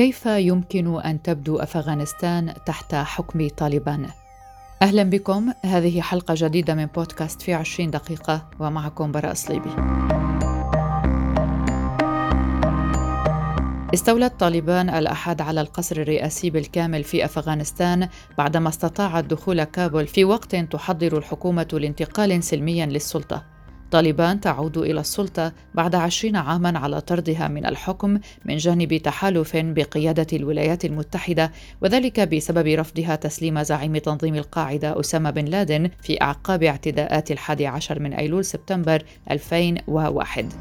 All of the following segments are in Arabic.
كيف يمكن أن تبدو أفغانستان تحت حكم طالبان؟ أهلا بكم هذه حلقة جديدة من بودكاست في 20 دقيقة ومعكم براء صليبي. استولت طالبان الأحد على القصر الرئاسي بالكامل في أفغانستان بعدما استطاعت دخول كابول في وقت تحضر الحكومة لانتقال سلمي للسلطة. طالبان تعود إلى السلطة بعد عشرين عاما على طردها من الحكم من جانب تحالف بقيادة الولايات المتحدة وذلك بسبب رفضها تسليم زعيم تنظيم القاعدة أسامة بن لادن في أعقاب اعتداءات الحادي عشر من أيلول سبتمبر 2001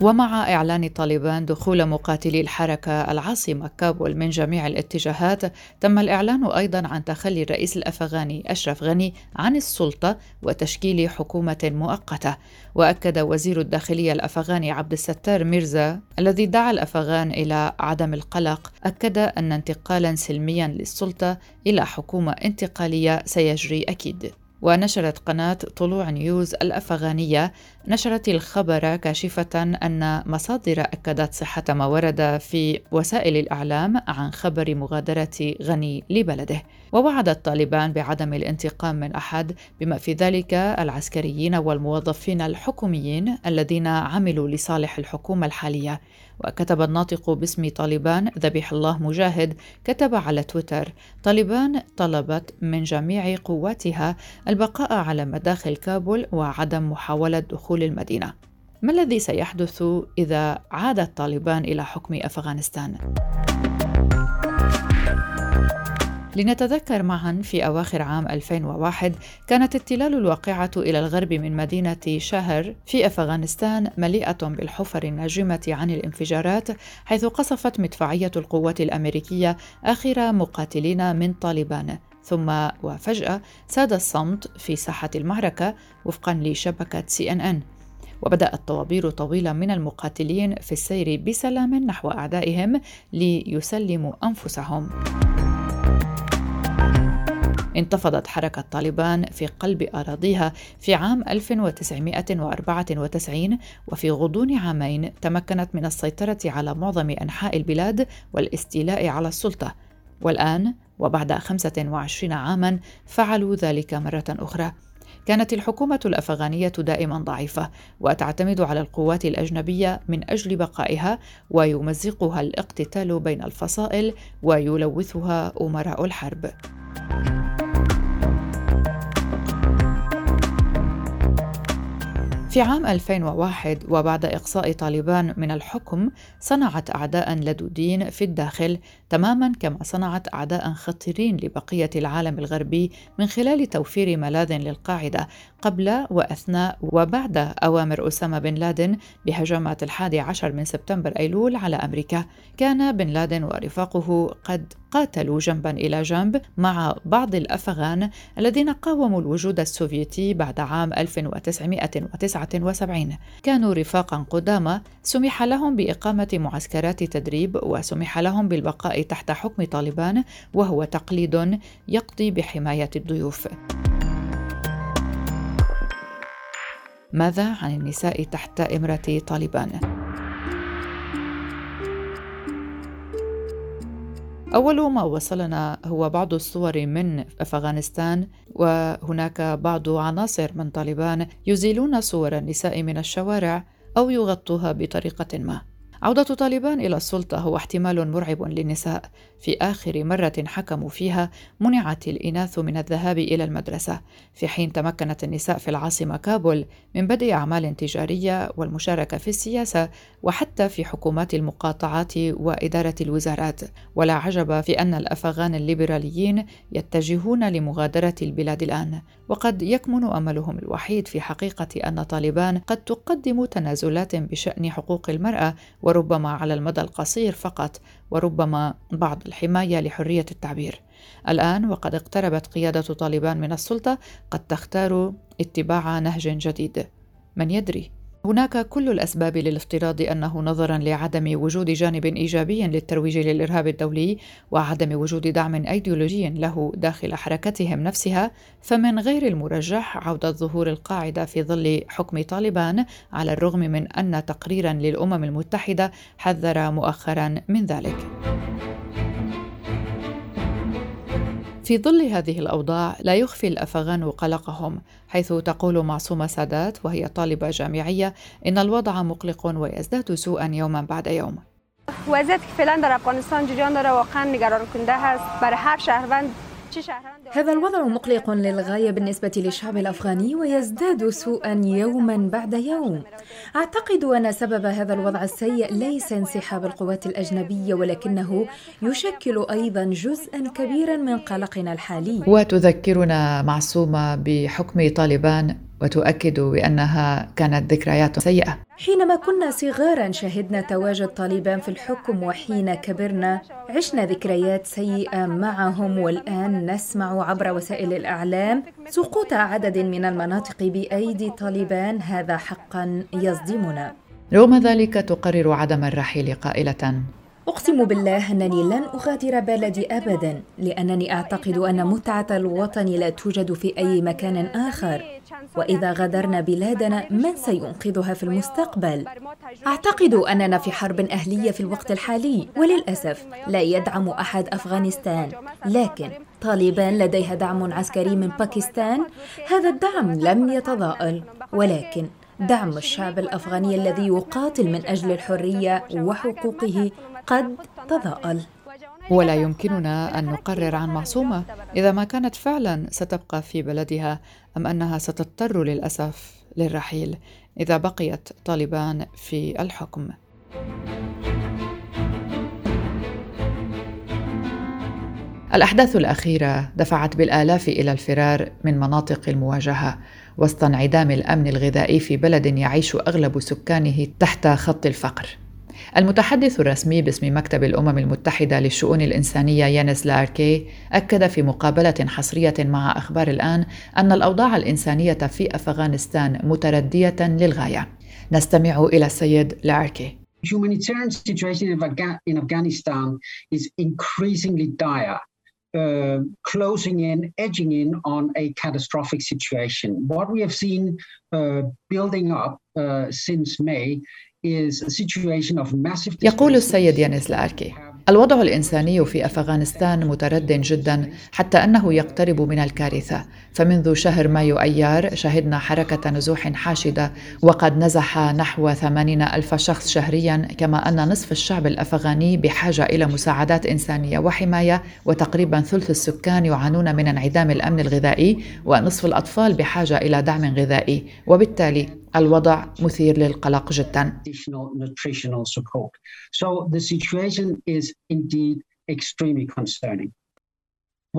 ومع إعلان طالبان دخول مقاتلي الحركة العاصمة كابول من جميع الاتجاهات تم الإعلان أيضا عن تخلي الرئيس الأفغاني أشرف غني عن السلطة وتشكيل حكومة مؤقتة. وأكد وزير الداخلية الأفغاني عبد الستار ميرزا الذي دعا الأفغان إلى عدم القلق أكد أن انتقالا سلميا للسلطة إلى حكومة انتقالية سيجري أكيد. ونشرت قناة طلوع نيوز الأفغانية. نشرت الخبر كاشفة أن مصادر أكدت صحة ما ورد في وسائل الإعلام عن خبر مغادرة غني لبلده. ووعدت طالبان بعدم الانتقام من أحد بما في ذلك العسكريين والموظفين الحكوميين الذين عملوا لصالح الحكومة الحالية. وكتب الناطق باسم طالبان ذبيح الله مجاهد كتب على تويتر طالبان طلبت من جميع قواتها البقاء على مداخل كابول وعدم محاولة دخول المدينة ما الذي سيحدث إذا عادت طالبان إلى حكم أفغانستان؟ لنتذكر معا في أواخر عام 2001 كانت التلال الواقعة إلى الغرب من مدينة شهر في أفغانستان مليئة بالحفر الناجمة عن الانفجارات حيث قصفت مدفعية القوات الأمريكية آخر مقاتلين من طالبان ثم وفجأة ساد الصمت في ساحة المعركة وفقا لشبكة سي إن إن وبدأت طوابير طويلة من المقاتلين في السير بسلام نحو أعدائهم ليسلموا أنفسهم. انتفضت حركة طالبان في قلب أراضيها في عام 1994 وفي غضون عامين تمكنت من السيطرة على معظم أنحاء البلاد والاستيلاء على السلطة والآن وبعد 25 عاما فعلوا ذلك مرة أخرى كانت الحكومة الأفغانية دائما ضعيفة وتعتمد على القوات الأجنبية من أجل بقائها ويمزقها الاقتتال بين الفصائل ويلوثها أمراء الحرب. في عام 2001 وبعد إقصاء طالبان من الحكم صنعت أعداء لدودين في الداخل تماما كما صنعت أعداء خطيرين لبقية العالم الغربي من خلال توفير ملاذ للقاعدة قبل وأثناء وبعد أوامر أسامة بن لادن بهجمات الحادي عشر من سبتمبر أيلول على أمريكا. كان بن لادن ورفاقه قد قاتلوا جنبا إلى جنب مع بعض الأفغان الذين قاوموا الوجود السوفيتي بعد عام 1979 كانوا رفاقا قدامى سمح لهم بإقامة معسكرات تدريب وسمح لهم بالبقاء تحت حكم طالبان وهو تقليد يقضي بحماية الضيوف ماذا عن النساء تحت إمرة طالبان؟ أول ما وصلنا هو بعض الصور من أفغانستان وهناك بعض عناصر من طالبان يزيلون صور النساء من الشوارع أو يغطوها بطريقة ما. عودة طالبان إلى السلطة هو احتمال مرعب للنساء في آخر مرة حكموا فيها منعت الإناث من الذهاب إلى المدرسة. في حين تمكنت النساء في العاصمة كابول من بدء أعمال تجارية والمشاركة في السياسة وحتى في حكومات المقاطعات وإدارة الوزارات. ولا عجب في أن الأفغان الليبراليين يتجهون لمغادرة البلاد الآن. وقد يكمن أملهم الوحيد في حقيقة أن طالبان قد تقدم تنازلات بشأن حقوق المرأة وربما على المدى القصير فقط. وربما بعض الحماية لحرية التعبير. الآن وقد اقتربت قيادة طالبان من السلطة قد تختار اتباع نهج جديد. من يدري؟ هناك كل الأسباب للافتراض أنه نظرا لعدم وجود جانب إيجابي للترويج للإرهاب الدولي وعدم وجود دعم أيديولوجي له داخل حركتهم نفسها فمن غير المرجح عودة ظهور القاعدة في ظل حكم طالبان على الرغم من أن تقريرا للأمم المتحدة حذر مؤخرا من ذلك. في ظل هذه الأوضاع لا يخفي الأفغان قلقهم حيث تقول معصومة سادات وهي طالبة جامعية إن الوضع مقلق ويزداد سوءا يوما بعد يوم. که فعلا در أفغانستان جریان داره واقعا نگران کننده هست برای هر شهروند هذا الوضع مقلق للغاية بالنسبة للشعب الأفغاني ويزداد سوءا يوما بعد يوم. أعتقد أن سبب هذا الوضع السيء ليس انسحاب القوات الأجنبية ولكنه يشكل أيضا جزءا كبيرا من قلقنا الحالي. وتذكرنا معصومة بحكم طالبان وتؤكد بأنها كانت ذكريات سيئة. حينما كنا صغارا شهدنا تواجد طالبان في الحكم وحين كبرنا عشنا ذكريات سيئة معهم والآن نسمع عبر وسائل الإعلام سقوط عدد من المناطق بأيدي طالبان. هذا حقا يصدمنا. رغم ذلك تقرر عدم الرحيل قائلة. أقسم بالله أنني لن أغادر بلدي ابدا لأنني أعتقد أن متعة الوطن لا توجد في أي مكان آخر. وإذا غادرنا بلادنا من سينقذها في المستقبل؟ أعتقد أننا في حرب أهلية في الوقت الحالي وللأسف لا يدعم أحد أفغانستان. لكن طالبان لديها دعم عسكري من باكستان؟ هذا الدعم لم يتضاءل. ولكن دعم الشعب الأفغاني الذي يقاتل من أجل الحرية وحقوقه قد تضاءل. ولا يمكننا أن نقرر عن معصومة. إذا ما كانت فعلا ستبقى في بلدها أم أنها ستضطر للأسف للرحيل إذا بقيت طالبان في الحكم. الأحداث الأخيرة دفعت بالآلاف إلى الفرار من مناطق المواجهة وسط انعدام الأمن الغذائي في بلد يعيش أغلب سكانه تحت خط الفقر. المتحدث الرسمي باسم مكتب الأمم المتحدة للشؤون الإنسانية يانس لاركي أكد في مقابلة حصرية مع أخبار الآن أن الأوضاع الإنسانية في أفغانستان متردية للغاية. نستمع إلى السيد لاركي. humanitarian situation in Afghanistan is increasingly dire. Uh, closing in, edging in on a catastrophic situation. What we have seen uh, building up uh, since May يقول السيد يانس لاركي الوضع الإنساني في أفغانستان مترد جدا حتى أنه يقترب من الكارثة. فمنذ شهر مايو أيار شهدنا حركة نزوح حاشدة وقد نزح نحو ثمانين ألف شخص شهريا كما أن نصف الشعب الأفغاني بحاجة إلى مساعدات إنسانية وحماية وتقريبا ثلث السكان يعانون من انعدام الأمن الغذائي ونصف الأطفال بحاجة إلى دعم غذائي. وبالتالي الوضع مثير للقلق جدا. So the situation is indeed extremely concerning.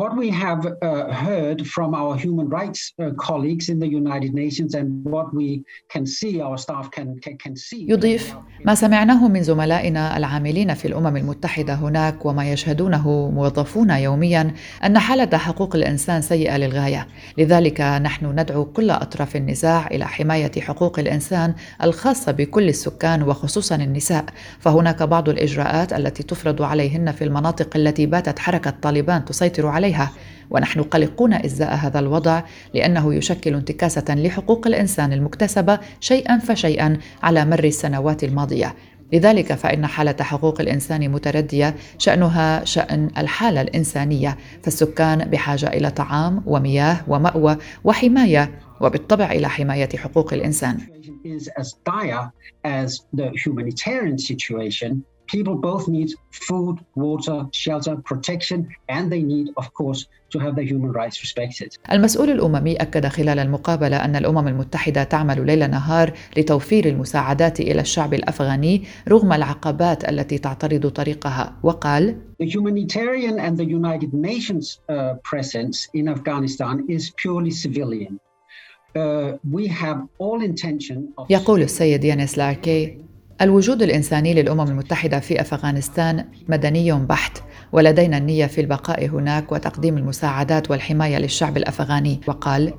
What we have uh, heard from our human rights uh, colleagues in the United Nations and what we can see, our staff can, can, can see. يضيف ما سمعناه من زملائنا العاملين في الأمم المتحدة هناك وما يشهدونه موظفون يوميا أن حالة حقوق الإنسان سيئة للغاية. لذلك نحن ندعو كل أطراف النزاع إلى حماية حقوق الإنسان الخاصة بكل السكان وخصوصا النساء. فهناك بعض الإجراءات التي تفرض عليهن في المناطق التي باتت حركة طالبان تسيطر عليها. عليها. ونحن قلقون إزاء هذا الوضع لأنه يشكل انتكاسة لحقوق الإنسان المكتسبة شيئا فشيئا على مر السنوات الماضية. لذلك فإن حالة حقوق الإنسان متردية شأنها شأن الحالة الإنسانية. فالسكان بحاجة إلى طعام ومياه ومأوى وحماية وبالطبع إلى حماية حقوق الإنسان. People both need food, water, shelter, protection, and they need, of course, to have their human rights respected. المسؤول الأممي أكد خلال المقابلة أن الأمم المتحدة تعمل ليل نهار لتوفير المساعدات إلى الشعب الأفغاني رغم العقبات التي تعترض طريقها وقال The humanitarian and the United Nations uh, presence in Afghanistan is purely civilian. Uh, we have all intention of... يقول السيد يانس لاركي الوجود الإنساني للأمم المتحدة في أفغانستان مدني بحت ولدينا النية في البقاء هناك وتقديم المساعدات والحماية للشعب الأفغاني وقال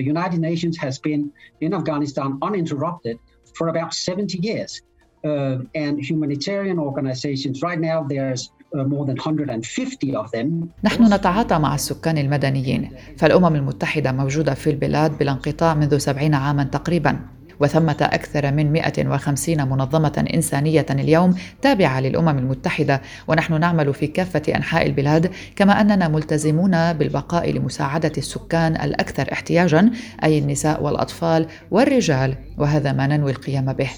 The United Nations has been in Afghanistan uninterrupted for about 70 years. Uh, and humanitarian organizations right now there's uh, more than 150 of them. نحن نتعاطى مع السكان المدنيين فالأمم المتحدة موجودة في البلاد بلا انقطاع منذ 70 عاما تقريبا وثمة أكثر من 150 منظمة إنسانية اليوم تابعة للأمم المتحدة. ونحن نعمل في كافة أنحاء البلاد كما أننا ملتزمون بالبقاء لمساعدة السكان الأكثر احتياجا أي النساء والأطفال والرجال. وهذا ما ننوي القيام به.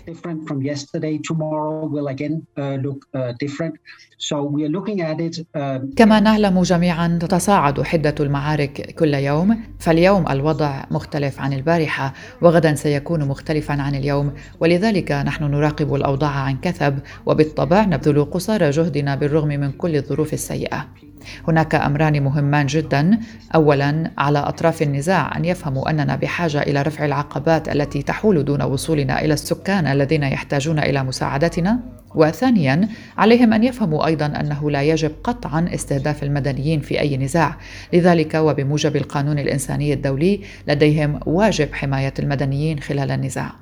كما نعلم جميعا تتصاعد حدة المعارك كل يوم. فاليوم الوضع مختلف عن البارحة وغدا سيكون مختلفا عن اليوم. ولذلك نحن نراقب الأوضاع عن كثب وبالطبع نبذل قصارى جهدنا بالرغم من كل الظروف السيئة. هناك أمران مهمان جدا. اولا على أطراف النزاع أن يفهموا أننا بحاجة إلى رفع العقبات التي تحول دون وصولنا إلى السكان الذين يحتاجون إلى مساعدتنا. وثانيا عليهم أن يفهموا أيضا أنه لا يجب قطعا استهداف المدنيين في أي نزاع. لذلك وبموجب القانون الإنساني الدولي لديهم واجب حماية المدنيين خلال النزاع.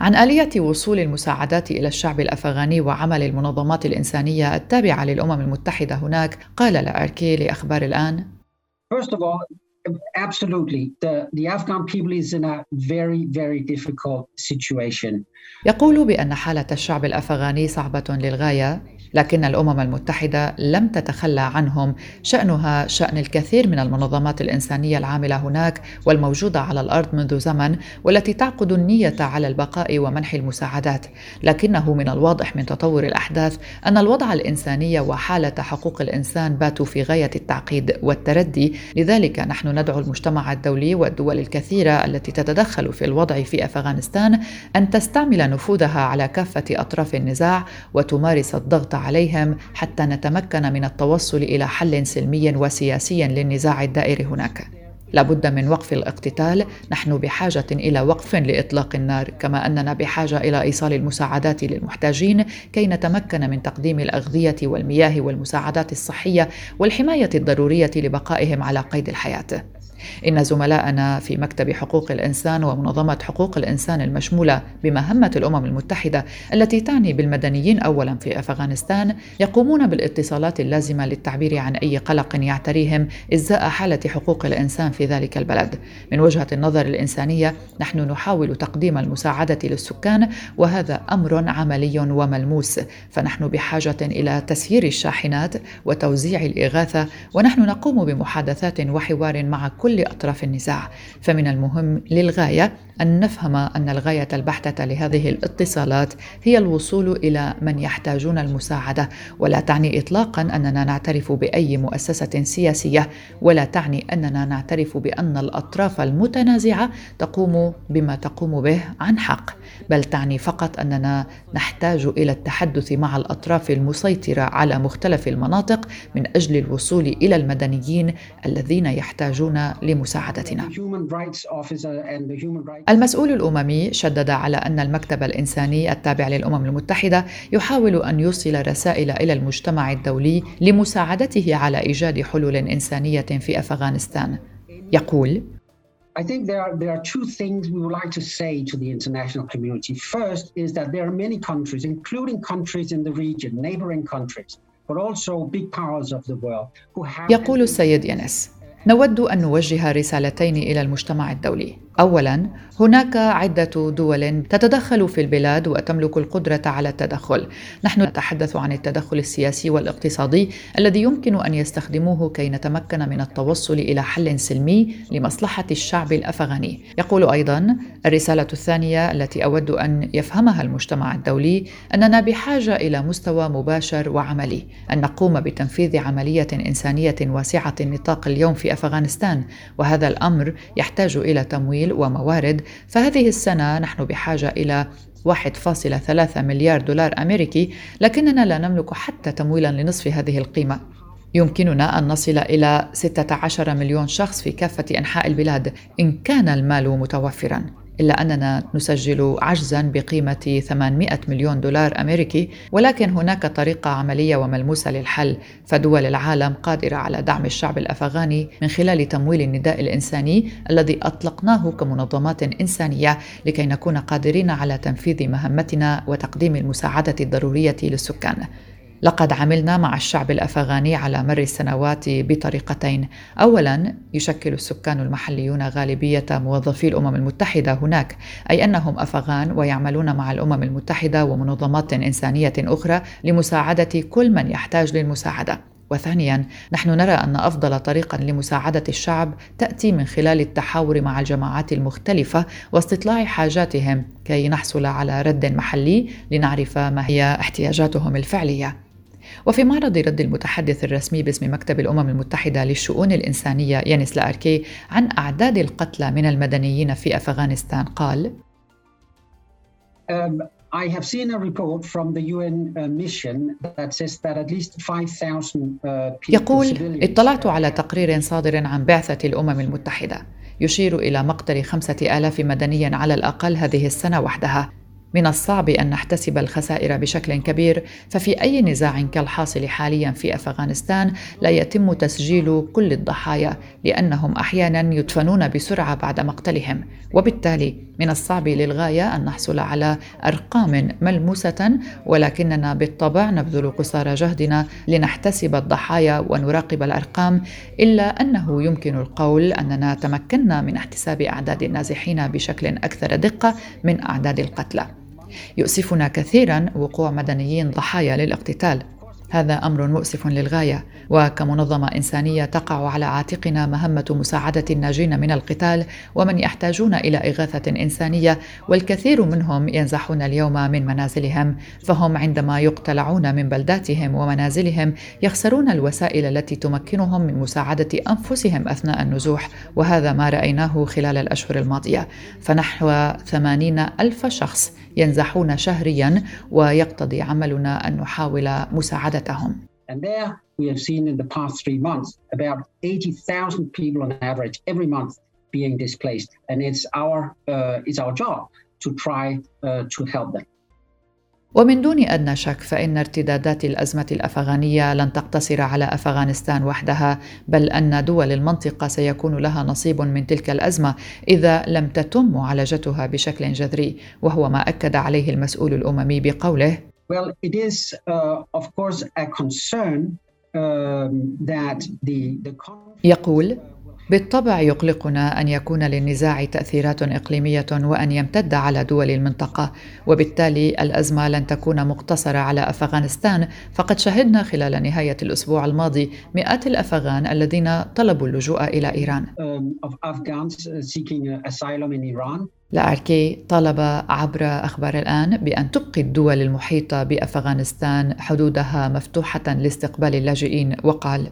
عن آلية وصول المساعدات إلى الشعب الأفغاني وعمل المنظمات الإنسانية التابعة للأمم المتحدة هناك قال لأركي لأخبار الآن. Absolutely. The, the Afghan people is in a very, very difficult situation. يقول بأن حالة الشعب الأفغاني صعبة للغاية لكن الأمم المتحدة لم تتخلى عنهم. شأنها شأن الكثير من المنظمات الإنسانية العاملة هناك والموجودة على الأرض منذ زمن والتي تعقد النية على البقاء ومنح المساعدات. لكنه من الواضح من تطور الأحداث أن الوضع الإنساني وحالة حقوق الإنسان باتوا في غاية التعقيد والتردي. لذلك نحن ندعو المجتمع الدولي والدول الكثيرة التي تتدخل في الوضع في أفغانستان أن تستعمل نفوذها على كافة أطراف النزاع وتمارس الضغط عليهم حتى نتمكن من التوصل إلى حل سلمي وسياسي للنزاع الدائر هناك. لابد من وقف الاقتتال. نحن بحاجة إلى وقف لإطلاق النار كما أننا بحاجة إلى إيصال المساعدات للمحتاجين كي نتمكن من تقديم الأغذية والمياه والمساعدات الصحية والحماية الضرورية لبقائهم على قيد الحياة. إن زملائنا في مكتب حقوق الإنسان ومنظمة حقوق الإنسان المشمولة بمهمة الأمم المتحدة التي تعني بالمدنيين أولا في أفغانستان يقومون بالاتصالات اللازمة للتعبير عن أي قلق يعتريهم إزاء حالة حقوق الإنسان في ذلك البلد. من وجهة النظر الإنسانية نحن نحاول تقديم المساعدة للسكان وهذا أمر عملي وملموس فنحن بحاجة إلى تسيير الشاحنات وتوزيع الإغاثة ونحن نقوم بمحادثات وحوار مع كل كل أطراف النزاع. فمن المهم للغاية أن نفهم أن الغاية البحته لهذه الاتصالات هي الوصول إلى من يحتاجون المساعدة ولا تعني اطلاقا أننا نعترف بأي مؤسسة سياسية ولا تعني أننا نعترف بأن الأطراف المتنازعة تقوم بما تقوم به عن حق بل تعني فقط أننا نحتاج إلى التحدث مع الأطراف المسيطرة على مختلف المناطق من أجل الوصول إلى المدنيين الذين يحتاجون لمساعدتنا. المسؤول الاممي شدد على ان المكتب الانساني التابع للامم المتحده يحاول ان يوصل رسائل إلى المجتمع الدولي لمساعدته على ايجاد حلول انسانيه في افغانستان يقول I think there are, there are two things we would like to say to the international community. First is that there are many countries, including countries in the region, neighboring countries, but also big powers of the world, who have. يقول السيد ينس نود ان نوجه رسالتين إلى المجتمع الدولي اولا هناك عدة دول تتدخل في البلاد وتملك القدرة على التدخل. نحن نتحدث عن التدخل السياسي والاقتصادي الذي يمكن أن يستخدموه كي نتمكن من التوصل إلى حل سلمي لمصلحة الشعب الأفغاني. يقول أيضا الرسالة الثانية التي أود أن يفهمها المجتمع الدولي أننا بحاجة إلى مستوى مباشر وعملي. أن نقوم بتنفيذ عملية إنسانية واسعة النطاق اليوم في أفغانستان وهذا الأمر يحتاج إلى تمويل وموارد فهذه السنة نحن بحاجة إلى 1.3 مليار دولار أمريكي لكننا لا نملك حتى تمويلا لنصف هذه القيمة. يمكننا أن نصل إلى 16 مليون شخص في كافة أنحاء البلاد إن كان المال متوفرا. إلا أننا نسجل عجزا بقيمة 800 مليون دولار أمريكي ولكن هناك طريقة عملية وملموسة للحل. فدول العالم قادرة على دعم الشعب الأفغاني من خلال تمويل النداء الإنساني الذي أطلقناه كمنظمات إنسانية لكي نكون قادرين على تنفيذ مهمتنا وتقديم المساعدة الضرورية للسكان. لقد عملنا مع الشعب الأفغاني على مر السنوات بطريقتين. اولا يشكل السكان المحليون غالبية موظفي الأمم المتحدة هناك أي أنهم أفغان ويعملون مع الأمم المتحدة ومنظمات إنسانية أخرى لمساعدة كل من يحتاج للمساعدة. وثانيا نحن نرى أن أفضل طريقا لمساعدة الشعب تأتي من خلال التحاور مع الجماعات المختلفة واستطلاع حاجاتهم كي نحصل على رد محلي لنعرف ما هي احتياجاتهم الفعلية. وفي معرض رد المتحدث الرسمي باسم مكتب الأمم المتحدة للشؤون الإنسانية يانس لأركي عن أعداد القتلى من المدنيين في أفغانستان قال um, I have seen a report from the UN uh, mission that says that at least 5,000 uh, يقول اطلعت على تقرير صادر عن بعثة الأمم المتحدة. يشير إلى مقتل خمسة آلاف مدني على الأقل هذه السنة وحدها. من الصعب أن نحتسب الخسائر بشكل كبير ففي أي نزاع كالحاصل حاليا في أفغانستان لا يتم تسجيل كل الضحايا لأنهم أحيانا يدفنون بسرعة بعد مقتلهم. وبالتالي من الصعب للغاية أن نحصل على أرقام ملموسة ولكننا بالطبع نبذل قصارى جهدنا لنحتسب الضحايا ونراقب الأرقام إلا أنه يمكن القول أننا تمكنا من احتساب أعداد النازحين بشكل أكثر دقة من أعداد القتلى. يؤسفنا كثيرا وقوع مدنيين ضحايا للاقتتال. هذا أمر مؤسف للغاية وكمنظمة إنسانية تقع على عاتقنا مهمة مساعدة الناجين من القتال ومن يحتاجون إلى إغاثة إنسانية والكثير منهم ينزحون اليوم من منازلهم فهم عندما يقتلعون من بلداتهم ومنازلهم يخسرون الوسائل التي تمكنهم من مساعدة أنفسهم أثناء النزوح وهذا ما رأيناه خلال الأشهر الماضية. فنحو ثمانين ألف شخص ينزحون شهريا ويقتضي عملنا ان نحاول مساعدتهم And there we have seen in the past three months about 80,000 people on average every month being displaced. And it's our, uh, it's our job to try uh, to help them. ومن دون أدنى شك فإن ارتدادات الأزمة الأفغانية لن تقتصر على أفغانستان وحدها بل أن دول المنطقة سيكون لها نصيب من تلك الأزمة إذا لم تتم معالجتها بشكل جذري وهو ما أكد عليه المسؤول الأممي بقوله Well, it is, uh, of course, a concern um, that the, the يقول بالطبع يقلقنا أن يكون للنزاع تأثيرات إقليمية وأن يمتد على دول المنطقة وبالتالي الأزمة لن تكون مقتصرة على أفغانستان. فقد شهدنا خلال نهاية الأسبوع الماضي مئات الأفغان الذين طلبوا اللجوء إلى إيران. لأركي طالب عبر أخبار الآن بأن تبقي الدول المحيطة بأفغانستان حدودها مفتوحة لاستقبال اللاجئين وقال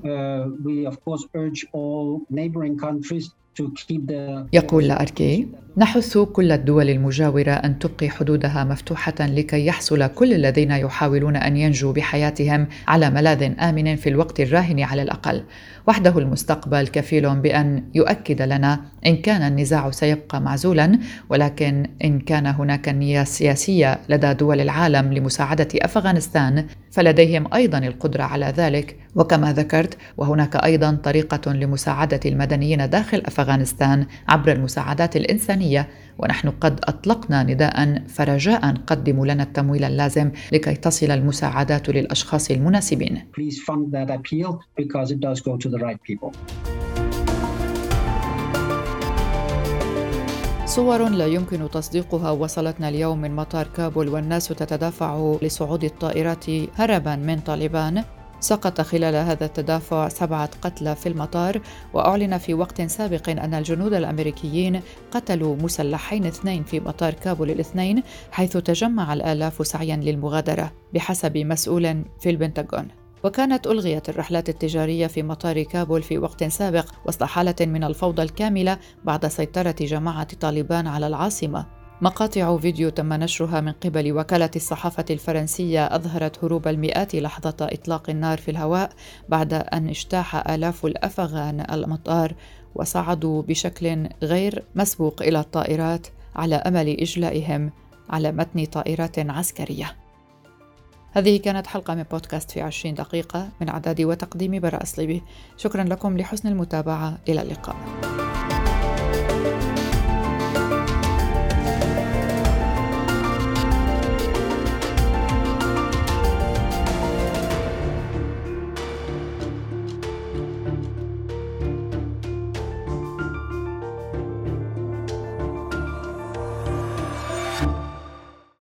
يقول لأركي نحث كل الدول المجاورة أن تبقي حدودها مفتوحة لكي يحصل كل الذين يحاولون أن ينجوا بحياتهم على ملاذ آمن في الوقت الراهن على الأقل. وحده المستقبل كفيل بأن يؤكد لنا إن كان النزاع سيبقى معزولا ولكن إن كان هناك نية سياسية لدى دول العالم لمساعدة أفغانستان فلديهم أيضا القدرة على ذلك. وكما ذكرت وهناك أيضا طريقة لمساعدة المدنيين داخل أفغانستان عبر المساعدات الإنسانية ونحن قد أطلقنا نداء فرجاء قدموا لنا التمويل اللازم لكي تصل المساعدات للأشخاص المناسبين. صور لا يمكن تصديقها. وصلتنا اليوم من مطار كابول والناس تتدافع لصعود الطائرات هربا من طالبان. سقط خلال هذا التدافع سبعة قتلى في المطار وأعلن في وقت سابق أن الجنود الأمريكيين قتلوا مسلحين اثنين في مطار كابول الاثنين حيث تجمع الآلاف سعيا للمغادرة بحسب مسؤول في البنتاغون. وكانت ألغيت الرحلات التجارية في مطار كابول في وقت سابق وسط حالة من الفوضى الكاملة بعد سيطرة جماعة طالبان على العاصمة. مقاطع فيديو تم نشرها من قبل وكالة الصحافة الفرنسية أظهرت هروب المئات لحظة إطلاق النار في الهواء بعد أن اجتاح آلاف الأفغان المطار وصعدوا بشكل غير مسبوق إلى الطائرات على أمل إجلائهم على متن طائرات عسكرية. هذه كانت حلقة من بودكاست في عشرين دقيقة من إعداد وتقديم براء صليبي شكرا لكم لحسن المتابعة. إلى اللقاء.